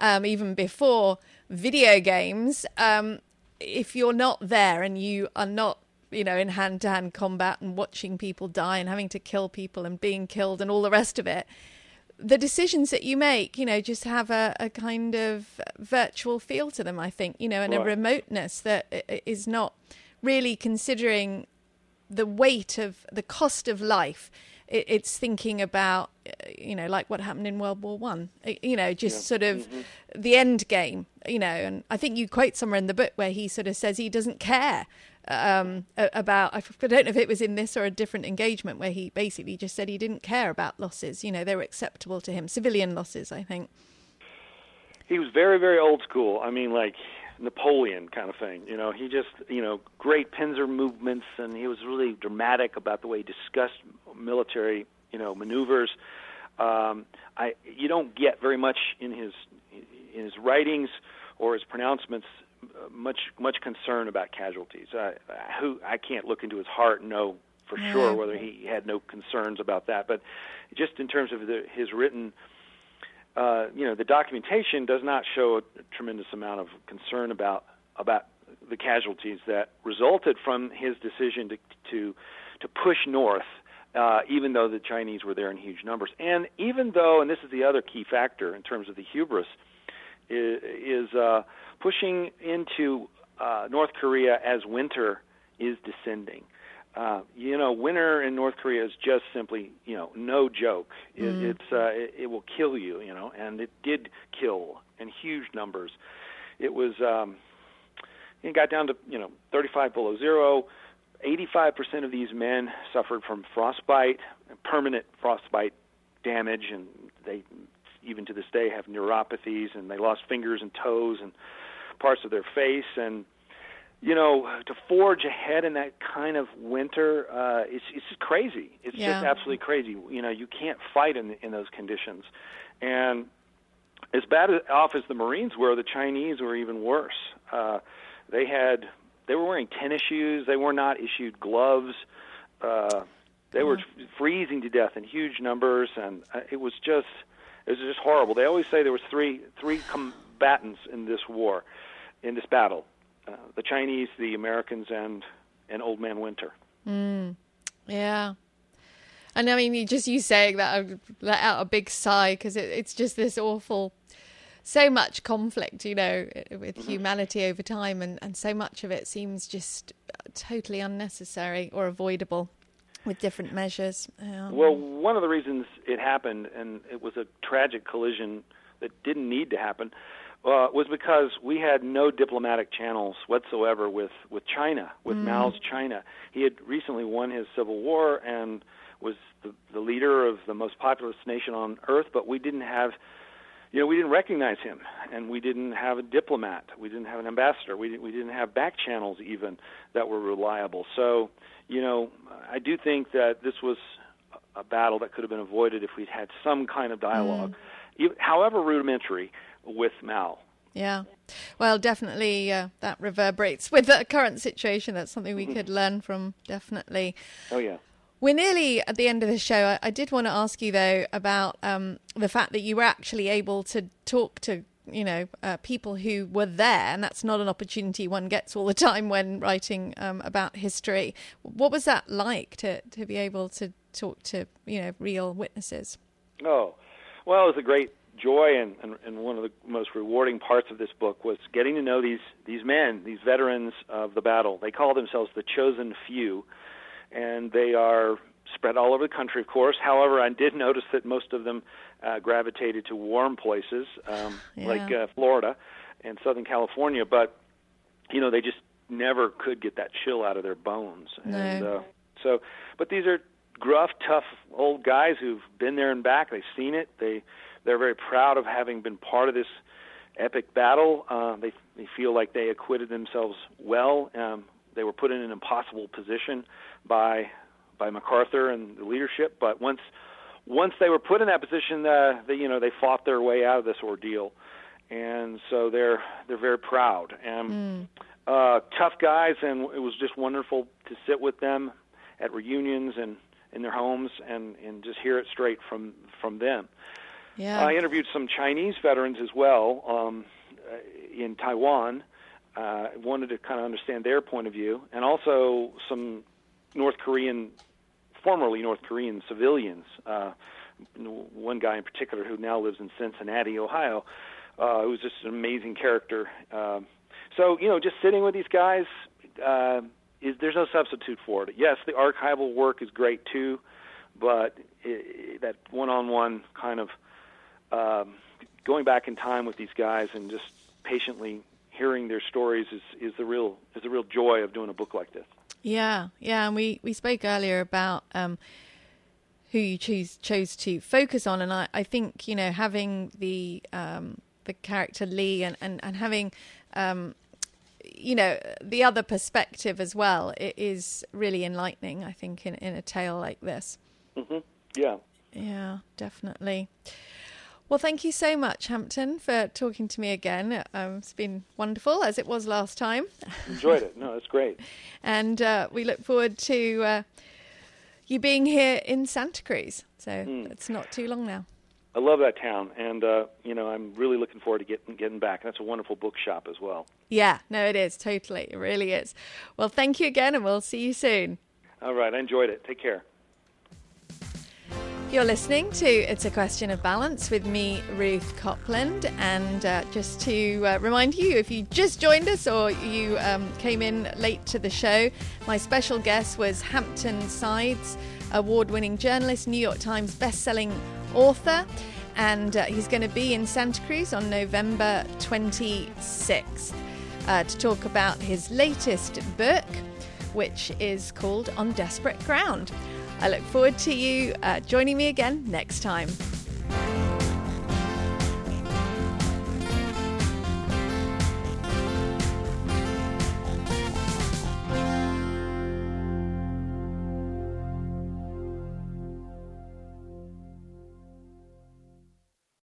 [SPEAKER 2] um, even before video games, um, if you're not there and you are not you know in hand to hand combat and watching people die and having to kill people and being killed and all the rest of it the decisions that you make you know just have a, a kind of virtual feel to them i think you know and a remoteness that is not really considering the weight of the cost of life it, it's thinking about uh, you know like what happened in world war one. You know just sort of the end game you know and i think you quote somewhere in the book where he sort of says he doesn't care um, about I don't know if it was in this or a different engagement where he basically just said he didn't care about losses you know they were acceptable to him. Civilian losses i think.
[SPEAKER 3] He was very very old school. I mean like napoleon kind of thing you know. He just you know great pincer movements and he was really dramatic about the way he discussed military you know maneuvers. Um i you don't get very much in his in his writings or his pronouncements uh, much much concern about casualties. I who i can't look into his heart and know for sure whether he had no concerns about that. But just in terms of the, his written uh, you know, the documentation does not show a tremendous amount of concern about about the casualties that resulted from his decision to to to push north, uh, even though the Chinese were there in huge numbers, and even though, and this is the other key factor in terms of the hubris, is, is uh, pushing into uh, North Korea as winter is descending. Uh, you know, winter in North Korea is just simply, you know, no joke. It, It's uh, it, it will kill you, you know, and it did kill in huge numbers. It was um, it got down to you know 35 below zero. 85% of these men suffered from frostbite, permanent frostbite damage, and they even to this day have neuropathies, and they lost fingers and toes and parts of their face and you know, to forge ahead in that kind of winter, uh, it's it's just crazy. It's
[SPEAKER 2] Yeah.
[SPEAKER 3] just absolutely crazy. You know, you can't fight in in those conditions, and as bad off as the Marines were, the Chinese were even worse. Uh, they had they were wearing tennis shoes. They were not issued gloves. Uh, they were freezing to death in huge numbers, and uh, it was just it was just horrible. They always say there was three three combatants in this war, in this battle: uh, the Chinese, the Americans, and and Old Man Winter.
[SPEAKER 2] Yeah. And I mean, you just you saying that, I let out a big sigh because it, it's just this awful, so much conflict, you know, with humanity over time, and, and so much of it seems just totally unnecessary or avoidable with different measures. Um,
[SPEAKER 3] Well, one of the reasons it happened, and it was a tragic collision that didn't need to happen, uh, was because we had no diplomatic channels whatsoever with with China, with Mao's China. He had recently won his civil war, and was the, the leader of the most populous nation on earth, but we didn't have you know, we didn't recognize him, and we didn't have a diplomat, we didn't have an ambassador, we didn't, we didn't have back channels even that were reliable. So, you know, I do think that this was a battle that could have been avoided if we'd had some kind of dialogue, mm. however rudimentary, with Mao.
[SPEAKER 2] Yeah. Well, definitely uh, that reverberates with the current situation. That's something we mm-hmm. could learn from, definitely.
[SPEAKER 3] Oh, yeah.
[SPEAKER 2] We're nearly at the end of the show. I, I did want to ask you, though, about um, the fact that you were actually able to talk to you know uh, people who were there and that's not an opportunity one gets all the time when writing um, about history what was that like to to be able to talk to you know real witnesses
[SPEAKER 3] oh well it was a great joy and, and, and one of the most rewarding parts of this book was getting to know these these men these veterans of the battle they call themselves the Chosin few and they are spread all over the country, of course. However, I did notice that most of them uh, gravitated to warm places um, yeah. like uh, Florida and Southern California, but you know they just never could get that chill out of their bones.
[SPEAKER 2] No.
[SPEAKER 3] And uh, so, but these are gruff, tough old guys who've been there and back. They've seen it. They they're very proud of having been part of this epic battle. Uh, they they feel like they acquitted themselves well. Um, they were put in an impossible position by by MacArthur and the leadership. But once once they were put in that position, uh, they you know they fought their way out of this ordeal, and so they're they're very proud and mm. uh, tough guys. And it was just wonderful to sit with them at reunions and in their homes and and just hear it straight from from them.
[SPEAKER 2] Yeah.
[SPEAKER 3] I interviewed some Chinese veterans as well um, in Taiwan. Uh, wanted to kind of understand their point of view, and also some North Korean, formerly North Korean civilians. Uh, one guy in particular who now lives in Cincinnati, Ohio, uh, who's just an amazing character. Uh, so you know, just sitting with these guys, uh, is there's no substitute for it. Yes, the archival work is great too, but it, that one-on-one kind of um, going back in time with these guys and just patiently hearing their stories is, is the real is the real joy of doing a book like this.
[SPEAKER 2] Yeah, yeah, and we, we spoke earlier about um, who you choose chose to focus on, and I, I think you know having the um, the character Lee and and and having um, you know the other perspective as well it is really enlightening. I think in in a tale like this.
[SPEAKER 3] Mm-hmm. Yeah.
[SPEAKER 2] Yeah, definitely. Well, thank you so much, Hampton, for talking to me again. Um, it's been wonderful, as it was last time.
[SPEAKER 3] Enjoyed it. No, it's great.
[SPEAKER 2] and uh, we look forward to uh, you being here in Santa Cruz. So mm. it's not too long now.
[SPEAKER 3] I love that town, and uh, you know I'm really looking forward to getting getting back. That's a wonderful bookshop as well.
[SPEAKER 2] Yeah, no, it is totally. It really is. Well, thank you again, and we'll see you soon.
[SPEAKER 3] All right, I enjoyed it. Take care.
[SPEAKER 2] You're listening to It's a Question of Balance with me, Ruth Copland. And uh, just to uh, remind you, if you just joined us or you um, came in late to the show, my special guest was Hampton Sides, award winning journalist, New York Times best-selling author. And uh, he's going to be in Santa Cruz on November 26th uh, to talk about his latest book, which is called On Desperate Ground. I look forward to you uh, joining me again next time.